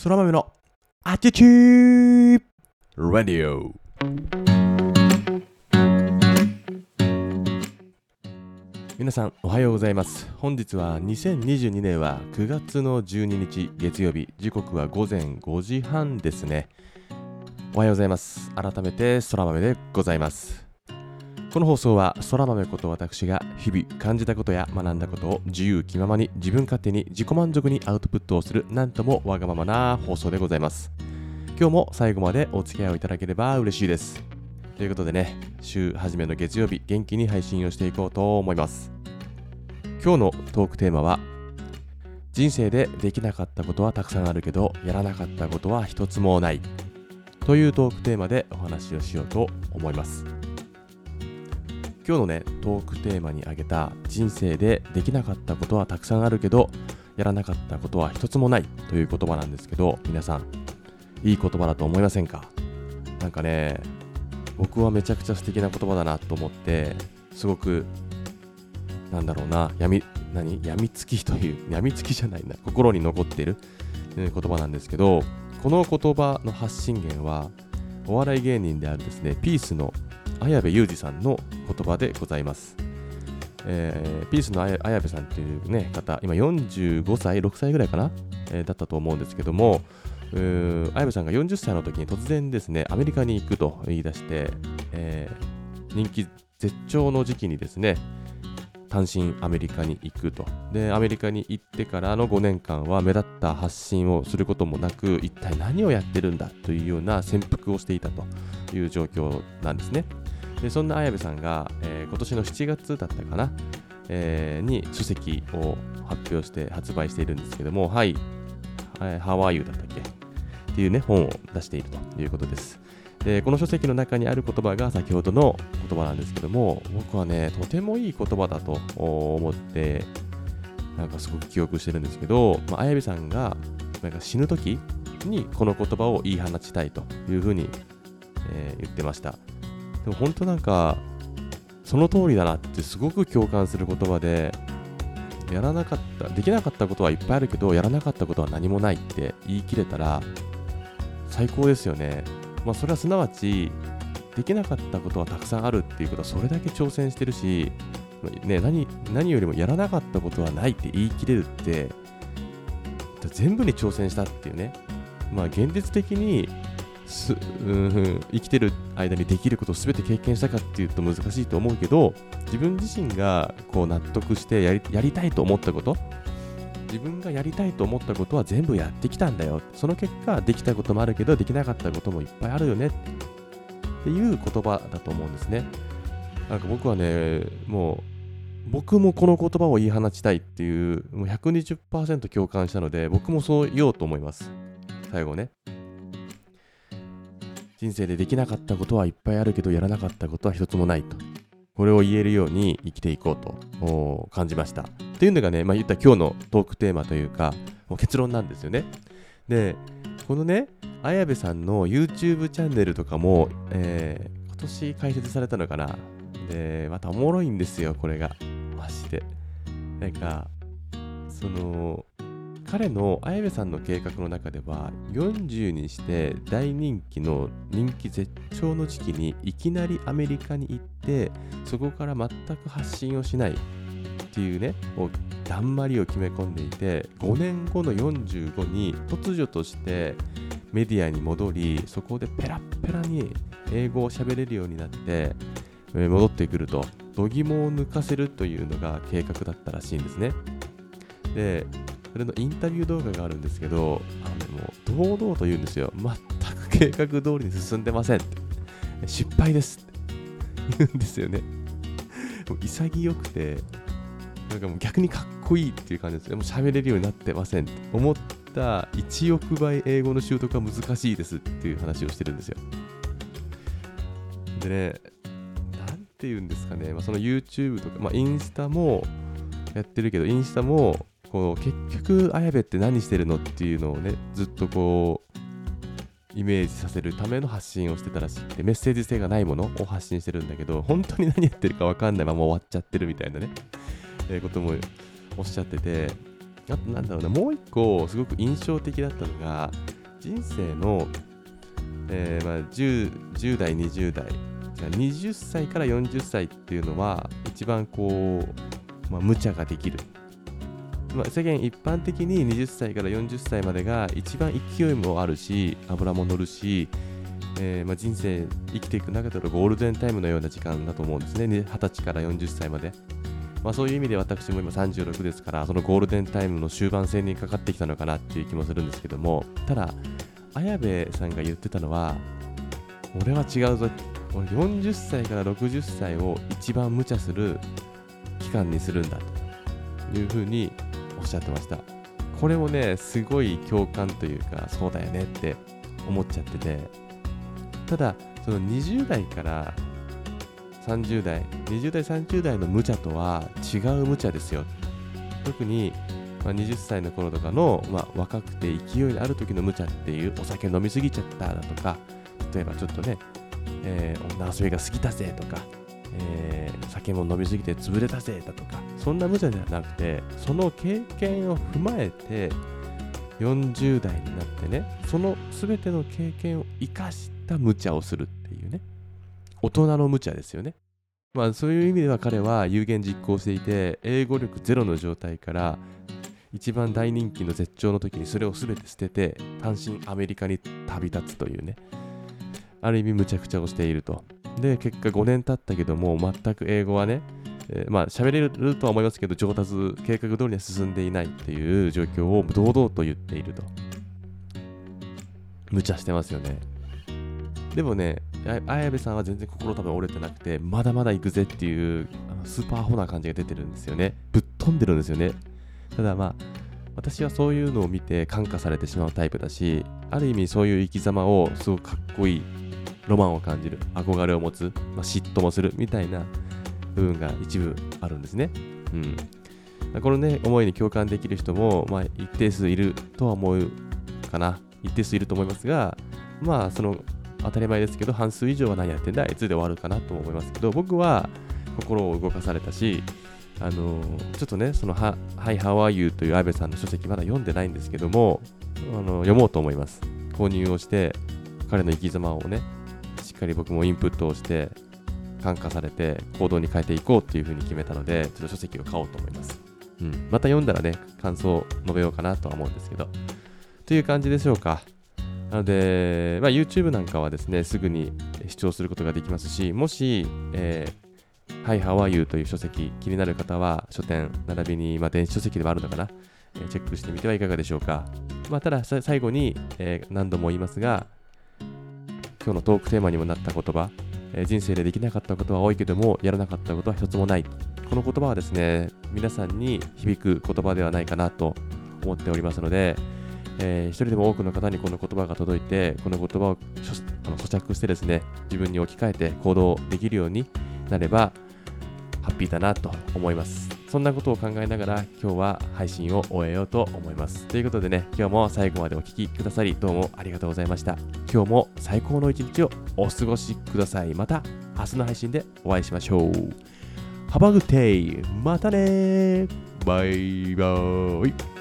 そら豆のアチチーラディオ皆さんおはようございます。本日は2022年は9月の12日月曜日。時刻は午前5時半ですね。おはようございます。改めてそら豆でございますこの放送はそら豆こと私が日々感じたことや学んだことを自由気ままに自分勝手に自己満足にアウトプットをするなんともわがままな放送でございます。今日も最後までお付き合いをいただければ嬉しいです。ということでね週初めの月曜日元気に配信をしていこうと思います。今日のトークテーマは人生でできなかったことはたくさんあるけどやらなかったことは一つもない。というトークテーマでお話をしようと思います。今日のねトークテーマに挙げた人生でできなかったことはたくさんあるけどやらなかったことは一つもないという言葉なんですけど皆さんいい言葉だと思いませんか？なんかね僕はめちゃくちゃ素敵な言葉だなと思ってすごくなんだろうな闇何？病みつきという病みつきじゃないな心に残っている言葉なんですけどこの言葉の発信源はお笑い芸人であるですねピースの綾部裕二さんの言葉でございます。えー、ピースの綾部さんっていうね方、今45歳、6歳ぐらいかな、えー、だったと思うんですけども、綾部さんが40歳の時に突然ですね、アメリカに行くと言い出して、えー、人気絶頂の時期にですね、単身アメリカに行くと。で、アメリカに行ってからの5年間は目立った発信をすることもなく、一体何をやってるんだというような潜伏をしていたという状況なんですね。でそんな綾部さんが、えー、今年の7月だったかな、えー、に書籍を発表して発売しているんですけども、はい、How are you だったっけ？っていうね、本を出しているということです。で、この書籍の中にある言葉が先ほどの言葉なんですけども、僕はね、とてもいい言葉だと思って、なんかすごく記憶してるんですけど、まあ、綾部さんがなんか死ぬ時にこの言葉を言い放ちたいというふうに、えー、言ってました。でも本当なんか、その通りだなってすごく共感する言葉で、やらなかった、できなかったことはいっぱいあるけど、やらなかったことは何もないって言い切れたら、最高ですよね。まあ、それはすなわち、できなかったことはたくさんあるっていうことは、それだけ挑戦してるし、ね、何何よりもやらなかったことはないって言い切れるって、全部に挑戦したっていうね、まあ、現実的にすうん生きてる間にできることを全て経験したかっていうと難しいと思うけど自分自身がこう納得してやりやりたいと思ったこと自分がやりたいと思ったことは全部やってきたんだよ。その結果できたこともあるけどできなかったこともいっぱいあるよね。っていう言葉だと思うんですね。なんか僕はねもう僕もこの言葉を言い放ちたいっていうもう120%共感したので僕もそう言おうと思います。最後ね。人生でできなかったことはいっぱいあるけどやらなかったことは一つもないと。これを言えるように生きていこうと感じました。というのがね、まあ、言った今日のトークテーマというか、もう結論なんですよね。で、このね、綾部さんの YouTube チャンネルとかも、えー、今年開設されたのかな。で、またおもろいんですよ、これが。マジで。なんか、その、彼の綾部さんの計画の中では40にして大人気の人気絶頂の時期にいきなりアメリカに行ってそこから全く発信をしないっていうねもうだんまりを決め込んでいて5年後の45に突如としてメディアに戻りそこでペラッペラに英語を喋れるようになって戻ってくると度肝を抜かせるというのが計画だったらしいんですね。でそれのインタビュー動画があるんですけど、あのもう堂々と言うんですよ。全く計画通りに進んでません。失敗です言うんですよね。もう潔くて、なんかもう逆にかっこいいっていう感じですね。もう喋れるようになってません思った1億倍英語の習得は難しいですっていう話をしてるんですよ。でね、なんて言うんですかね、まあ、その YouTube とか、まあ、インスタもやってるけど、インスタもこう結局綾部って何してるのっていうのをねずっとこうイメージさせるための発信をしてたらしくてメッセージ性がないものを発信してるんだけど本当に何やってるか分かんないまま終わっちゃってるみたいなね、えー、こともおっしゃっててあとなんだろうな、もう一個すごく印象的だったのが、人生の、えーまあ、10, 10代、20代、じゃ20歳から40歳っていうのは、一番こう、まあ、無茶ができる。まあ、世間一般的に20歳から40歳までが一番勢いもあるし、油も乗るし、えー、まあ、人生生きていく中でのゴールデンタイムのような時間だと思うんですね、20歳から40歳まで。まあ、そういう意味で私も今36ですから、そのゴールデンタイムの終盤戦にかかってきたのかなっていう気もするんですけども、ただ、綾部さんが言ってたのは、俺は違うぞ、俺40歳から60歳を一番無茶する期間にするんだというふうにしゃってました。これもね、すごい共感というか、そうだよねって思っちゃってて、ただ、その20代から30代、20代、30代の無茶とは違う無茶ですよ。特に、まあ、20歳の頃とかの、まあ、若くて勢いのある時の無茶っていうお酒飲みすぎちゃっただとか、例えばちょっとね、えー、女遊びが過ぎたぜとか、えー、酒も飲みすぎて潰れたぜだとか、そんな無茶ではなくて、その経験を踏まえて、40代になってね、その全ての経験を生かした無茶をするっていうね。大人の無茶ですよね。まあそういう意味では彼は有言実行していて、英語力ゼロの状態から一番大人気の絶頂の時にそれを全て捨てて単身アメリカに旅立つというね。ある意味無茶苦茶をしていると。で、結果5年経ったけども全く英語はね、えー、まあ喋れるとは思いますけど上達、計画通りには進んでいないっていう状況を堂々と言っていると。無茶してますよね。でもね、綾部さんは全然心多分折れてなくて、まだまだ行くぜっていうスーパーホな感じが出てるんですよね。ぶっ飛んでるんですよね。ただまあ、私はそういうのを見て感化されてしまうタイプだし、ある意味そういう生き様をすごくかっこいい、ロマンを感じる、憧れを持つ、まあ、嫉妬もするみたいな部分が一部あるんですね。うん。このね、思いに共感できる人も、まあ、一定数いるとは思うかな。一定数いると思いますが、まあ、その当たり前ですけど、半数以上は何やってんだ、いつで終わるかなと思いますけど、僕は心を動かされたし、あの、ちょっとね、その、Hi, How are you? というアベさんの書籍まだ読んでないんですけども、あの読もうと思います。購入をして、彼の生き様をね、かり僕もインプットをして、感化されて行動に変えていこうっていうふうに決めたので、ちょっと書籍を買おうと思います。うん。また読んだらね、感想を述べようかなとは思うんですけど。という感じでしょうか。なので、まあ、YouTube なんかはですね、すぐに視聴することができますし、もし、えー、Hi, How are you? という書籍、気になる方は、書店、並びに、まあ、電子書籍でもあるのかな、え、チェックしてみてはいかがでしょうか。まあ、ただ、最後に、えー、何度も言いますが、今日のトークテーマにもなった言葉、えー、人生でできなかったことは多いけども、やらなかったことは一つもない。この言葉はですね、皆さんに響く言葉ではないかなと思っておりますので、えー、一人でも多くの方にこの言葉が届いて、この言葉をあの咀嚼してですね、自分に置き換えて行動できるようになれば、ハッピーだなと思います。そんなことを考えながら今日は配信を終えようと思います。ということでね、今日も最後までお聴きくださりどうもありがとうございました。今日も最高の一日をお過ごしください。また明日の配信でお会いしましょう。Have a good day! またねバイバーイ